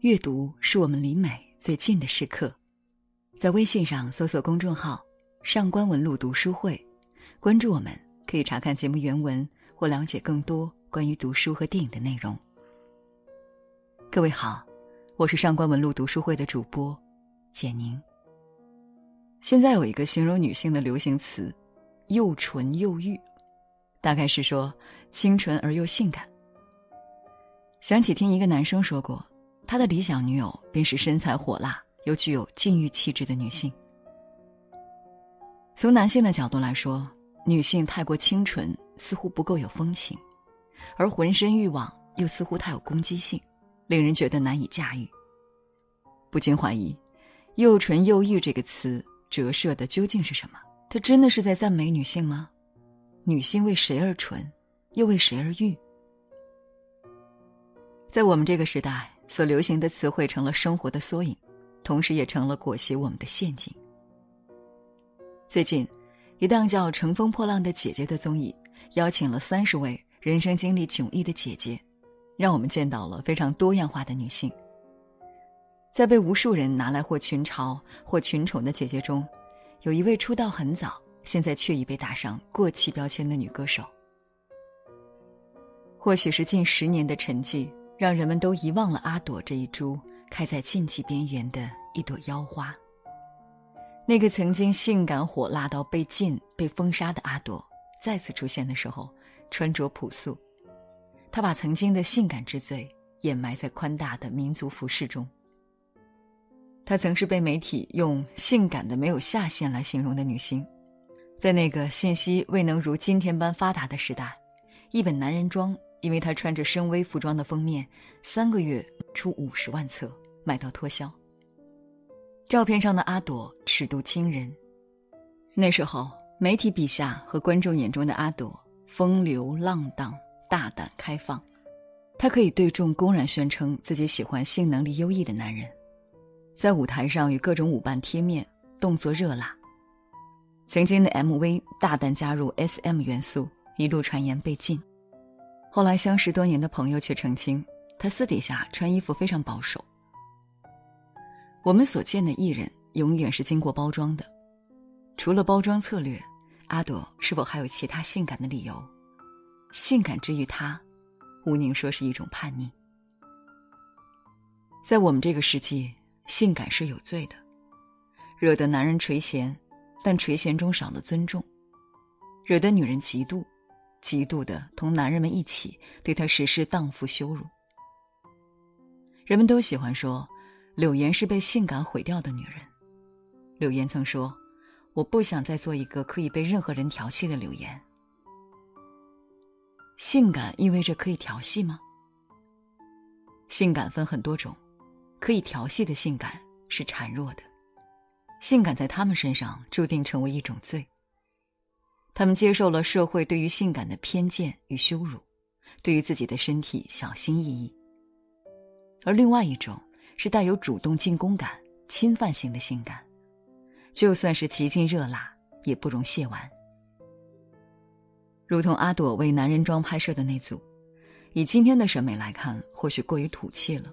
阅读是我们离美最近的时刻。在微信上搜索公众号“上官文露读书会”，关注我们，可以查看节目原文或了解更多关于读书和电影的内容。各位好，我是上官文露读书会的主播简宁。现在有一个形容女性的流行词，“又纯又欲”，大概是说清纯而又性感。想起听一个男生说过，他的理想女友便是身材火辣又具有禁欲气质的女性。从男性的角度来说，女性太过清纯似乎不够有风情，而浑身欲望又似乎太有攻击性，令人觉得难以驾驭。不禁怀疑，“又纯又欲”这个词折射的究竟是什么？它真的是在赞美女性吗？女性为谁而纯，又为谁而欲？在我们这个时代，所流行的词汇成了生活的缩影，同时也成了裹挟我们的陷阱。最近，一档叫《乘风破浪的姐姐》的综艺，邀请了三十位人生经历迥异的姐姐，让我们见到了非常多样化的女性。在被无数人拿来或群嘲或群宠的姐姐中，有一位出道很早，现在却已被打上过气标签的女歌手。或许是近十年的沉寂。让人们都遗忘了阿朵这一株开在禁忌边缘的一朵妖花。那个曾经性感火辣到被禁、被封杀的阿朵，再次出现的时候，穿着朴素。她把曾经的性感之最掩埋在宽大的民族服饰中。她曾是被媒体用“性感的没有下限”来形容的女星。在那个信息未能如今天般发达的时代，一本男人装。因为她穿着深 V 服装的封面，三个月出五十万册，卖到脱销。照片上的阿朵尺度惊人。那时候，媒体笔下和观众眼中的阿朵风流浪荡、大胆开放，她可以对众公然宣称自己喜欢性能力优异的男人，在舞台上与各种舞伴贴面，动作热辣。曾经的 MV 大胆加入 SM 元素，一路传言被禁。后来相识多年的朋友却澄清，他私底下穿衣服非常保守。我们所见的艺人永远是经过包装的，除了包装策略，阿朵是否还有其他性感的理由？性感之于他，吴宁说是一种叛逆。在我们这个世纪，性感是有罪的，惹得男人垂涎，但垂涎中少了尊重，惹得女人嫉妒。极度的同男人们一起对她实施荡妇羞辱。人们都喜欢说，柳岩是被性感毁掉的女人。柳岩曾说：“我不想再做一个可以被任何人调戏的柳岩。”性感意味着可以调戏吗？性感分很多种，可以调戏的性感是孱弱的，性感在他们身上注定成为一种罪。他们接受了社会对于性感的偏见与羞辱，对于自己的身体小心翼翼。而另外一种是带有主动进攻感、侵犯性的性感，就算是极尽热辣，也不容亵玩。如同阿朵为男人装拍摄的那组，以今天的审美来看，或许过于土气了，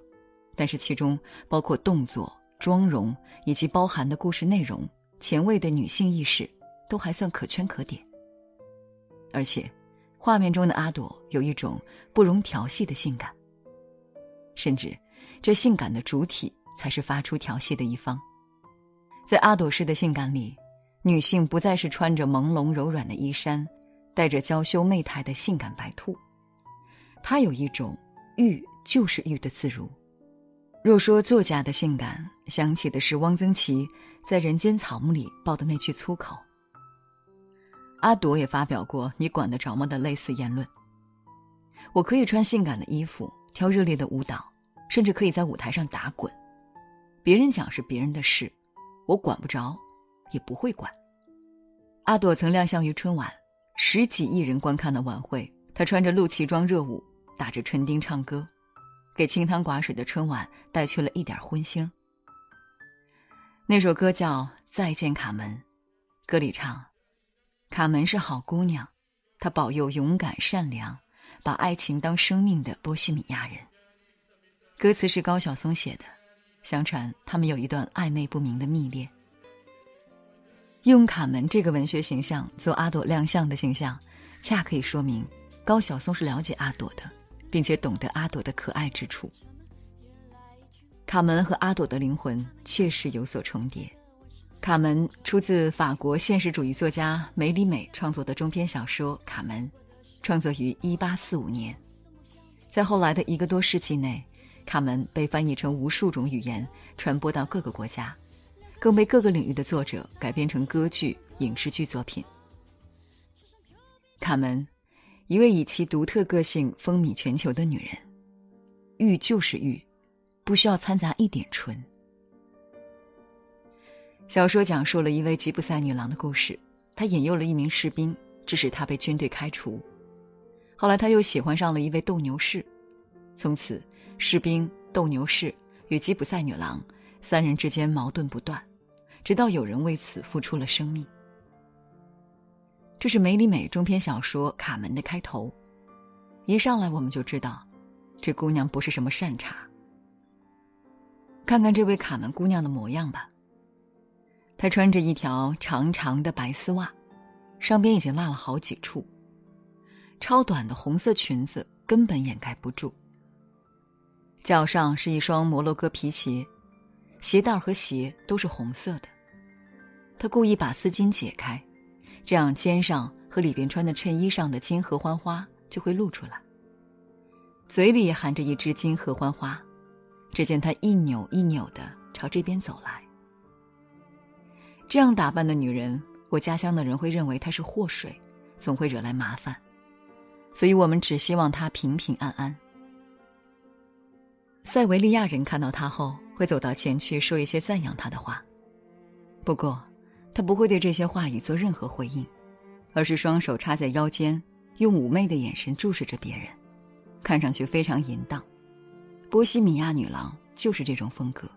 但是其中包括动作、妆容以及包含的故事内容、前卫的女性意识，都还算可圈可点。而且，画面中的阿朵有一种不容调戏的性感。甚至，这性感的主体才是发出调戏的一方。在阿朵式的性感里，女性不再是穿着朦胧柔软的衣衫，带着娇羞媚态的性感白兔，她有一种欲就是欲的自如。若说作家的性感，想起的是汪曾祺在《人间草木》里爆的那句粗口。阿朵也发表过“你管得着吗”的类似言论。我可以穿性感的衣服，跳热烈的舞蹈，甚至可以在舞台上打滚。别人讲是别人的事，我管不着，也不会管。阿朵曾亮相于春晚，十几亿人观看的晚会，她穿着露脐装热舞，打着唇钉唱歌，给清汤寡水的春晚带去了一点荤腥。那首歌叫《再见卡门》，歌里唱。卡门是好姑娘，她保佑勇敢善良，把爱情当生命的波西米亚人。歌词是高晓松写的，相传他们有一段暧昧不明的蜜恋。用卡门这个文学形象做阿朵亮相的形象，恰可以说明高晓松是了解阿朵的，并且懂得阿朵的可爱之处。卡门和阿朵的灵魂确实有所重叠。卡门出自法国现实主义作家梅里美创作的中篇小说《卡门》，创作于1845年。在后来的一个多世纪内，《卡门》被翻译成无数种语言，传播到各个国家，更被各个领域的作者改编成歌剧、影视剧作品。卡门，一位以其独特个性风靡全球的女人，玉就是玉，不需要掺杂一点纯。小说讲述了一位吉普赛女郎的故事。她引诱了一名士兵，致使他被军队开除。后来，他又喜欢上了一位斗牛士。从此，士兵、斗牛士与吉普赛女郎三人之间矛盾不断，直到有人为此付出了生命。这是梅里美中篇小说《卡门》的开头。一上来，我们就知道，这姑娘不是什么善茬。看看这位卡门姑娘的模样吧。她穿着一条长长的白丝袜，上边已经落了好几处。超短的红色裙子根本掩盖不住。脚上是一双摩洛哥皮鞋，鞋带和鞋都是红色的。她故意把丝巾解开，这样肩上和里边穿的衬衣上的金合欢花就会露出来。嘴里含着一只金合欢花。只见她一扭一扭的朝这边走来。这样打扮的女人，我家乡的人会认为她是祸水，总会惹来麻烦，所以我们只希望她平平安安。塞维利亚人看到她后，会走到前去说一些赞扬她的话，不过，她不会对这些话语做任何回应，而是双手插在腰间，用妩媚的眼神注视着别人，看上去非常淫荡。波西米亚女郎就是这种风格。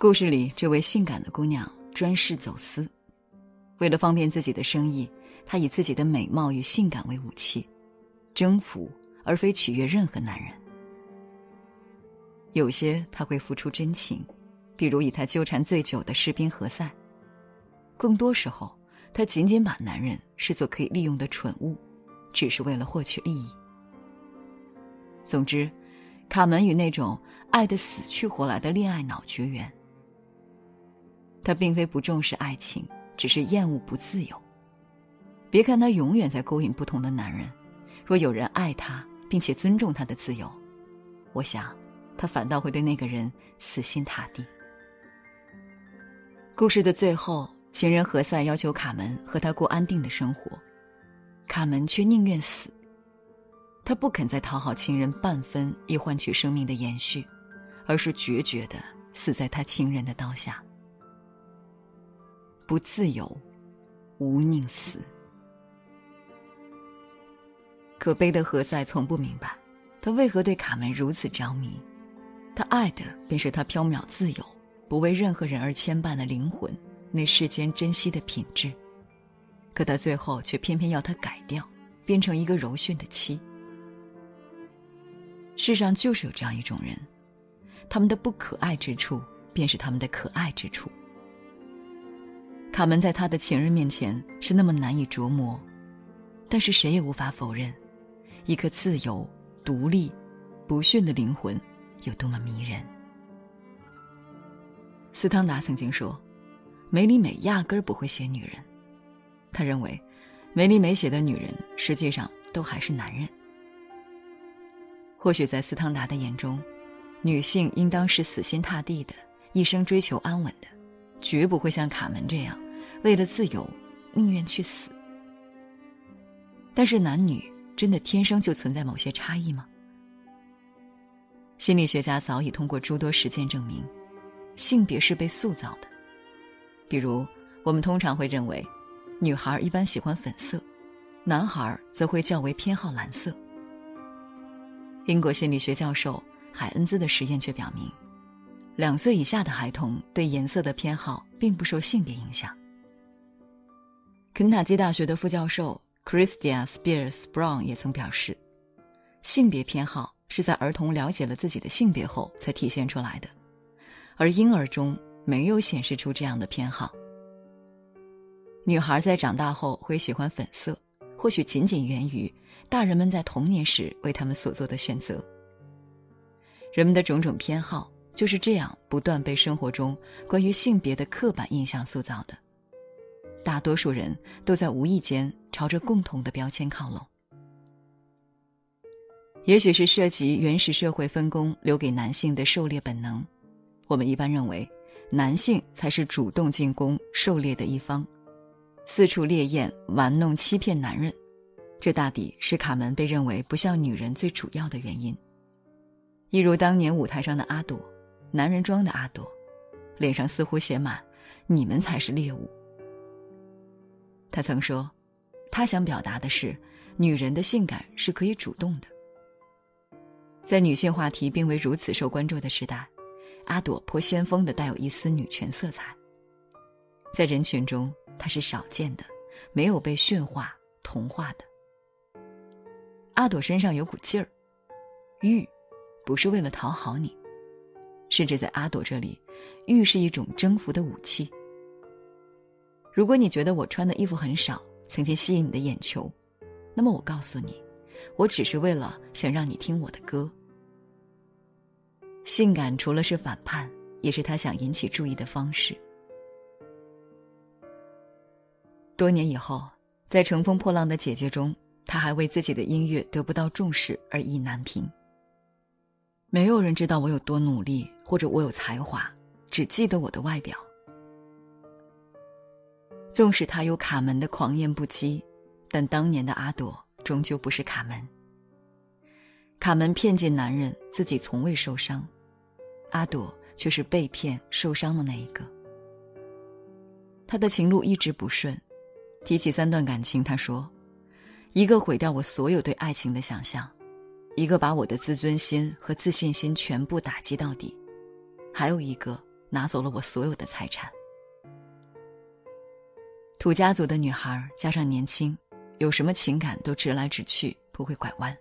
故事里，这位性感的姑娘专事走私，为了方便自己的生意，她以自己的美貌与性感为武器，征服而非取悦任何男人。有些她会付出真情，比如与她纠缠最久的士兵何塞；更多时候，她仅仅把男人视作可以利用的蠢物，只是为了获取利益。总之，卡门与那种爱得死去活来的恋爱脑绝缘。他并非不重视爱情，只是厌恶不自由。别看他永远在勾引不同的男人，若有人爱他并且尊重他的自由，我想，他反倒会对那个人死心塌地。故事的最后，情人何塞要求卡门和他过安定的生活，卡门却宁愿死。他不肯再讨好情人半分，以换取生命的延续，而是决绝的死在他情人的刀下。不自由，无宁死。可悲的何塞从不明白，他为何对卡门如此着迷。他爱的便是他飘渺自由、不为任何人而牵绊的灵魂，那世间珍惜的品质。可他最后却偏偏要他改掉，变成一个柔顺的妻。世上就是有这样一种人，他们的不可爱之处，便是他们的可爱之处。卡门在他的情人面前是那么难以琢磨，但是谁也无法否认，一颗自由、独立、不驯的灵魂有多么迷人。斯汤达曾经说：“梅里美压根儿不会写女人。”他认为，梅里美写的女人实际上都还是男人。或许在斯汤达的眼中，女性应当是死心塌地的，一生追求安稳的，绝不会像卡门这样。为了自由，宁愿去死。但是男女真的天生就存在某些差异吗？心理学家早已通过诸多实践证明，性别是被塑造的。比如，我们通常会认为，女孩一般喜欢粉色，男孩则会较为偏好蓝色。英国心理学教授海恩兹的实验却表明，两岁以下的孩童对颜色的偏好并不受性别影响。肯塔基大学的副教授 Christia Spears Brown 也曾表示，性别偏好是在儿童了解了自己的性别后才体现出来的，而婴儿中没有显示出这样的偏好。女孩在长大后会喜欢粉色，或许仅仅源于大人们在童年时为他们所做的选择。人们的种种偏好就是这样不断被生活中关于性别的刻板印象塑造的。大多数人都在无意间朝着共同的标签靠拢。也许是涉及原始社会分工留给男性的狩猎本能，我们一般认为，男性才是主动进攻狩猎的一方，四处猎艳玩弄欺骗男人，这大抵是卡门被认为不像女人最主要的原因。一如当年舞台上的阿朵，男人装的阿朵，脸上似乎写满“你们才是猎物”。他曾说，他想表达的是，女人的性感是可以主动的。在女性话题并未如此受关注的时代，阿朵颇先锋的带有一丝女权色彩。在人群中，她是少见的，没有被驯化、同化的。阿朵身上有股劲儿，欲，不是为了讨好你，甚至在阿朵这里，欲是一种征服的武器。如果你觉得我穿的衣服很少，曾经吸引你的眼球，那么我告诉你，我只是为了想让你听我的歌。性感除了是反叛，也是他想引起注意的方式。多年以后，在《乘风破浪的姐姐》中，他还为自己的音乐得不到重视而意难平。没有人知道我有多努力，或者我有才华，只记得我的外表。纵使他有卡门的狂言不羁，但当年的阿朵终究不是卡门。卡门骗进男人，自己从未受伤。阿朵却是被骗受伤的那一个。他的情路一直不顺，提起三段感情，他说：“一个毁掉我所有对爱情的想象，一个把我的自尊心和自信心全部打击到底，还有一个拿走了我所有的财产。”土家族的女孩加上年轻，有什么情感都直来直去，不会拐弯。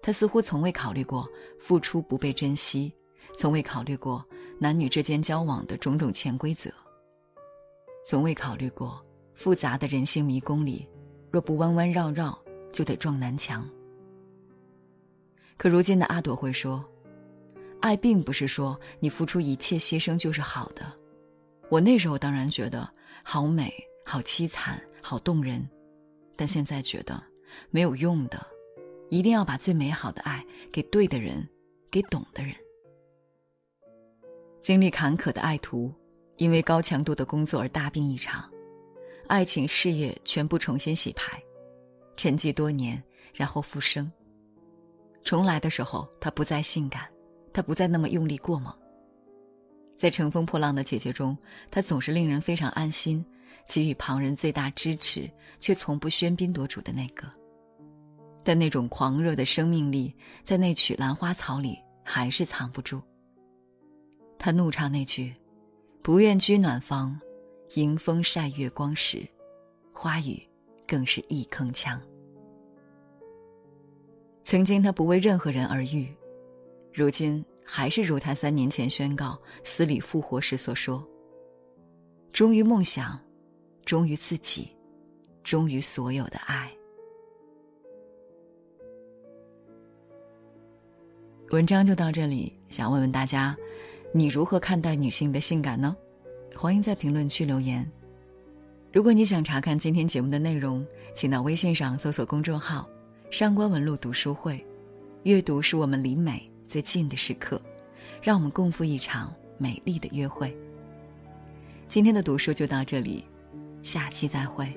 她似乎从未考虑过付出不被珍惜。从未考虑过男女之间交往的种种潜规则。从未考虑过复杂的人性迷宫里，若不弯弯绕绕，就得撞南墙。可如今的阿朵会说：“爱并不是说你付出一切牺牲就是好的。”我那时候当然觉得好美、好凄惨、好动人，但现在觉得没有用的，一定要把最美好的爱给对的人，给懂的人。经历坎坷的爱徒，因为高强度的工作而大病一场，爱情事业全部重新洗牌，沉寂多年，然后复生。重来的时候，他不再性感，他不再那么用力过猛。在乘风破浪的姐姐中，他总是令人非常安心，给予旁人最大支持，却从不喧宾夺主的那个。但那种狂热的生命力，在那曲兰花草里还是藏不住。他怒唱那句：“不愿居暖房，迎风晒月光时，花语更是一铿锵。”曾经他不为任何人而遇，如今还是如他三年前宣告死里复活时所说：“忠于梦想，忠于自己，忠于所有的爱。”文章就到这里，想问问大家。你如何看待女性的性感呢？欢迎在评论区留言。如果你想查看今天节目的内容，请到微信上搜索公众号“上官文露读书会”。阅读是我们离美最近的时刻，让我们共赴一场美丽的约会。今天的读书就到这里，下期再会。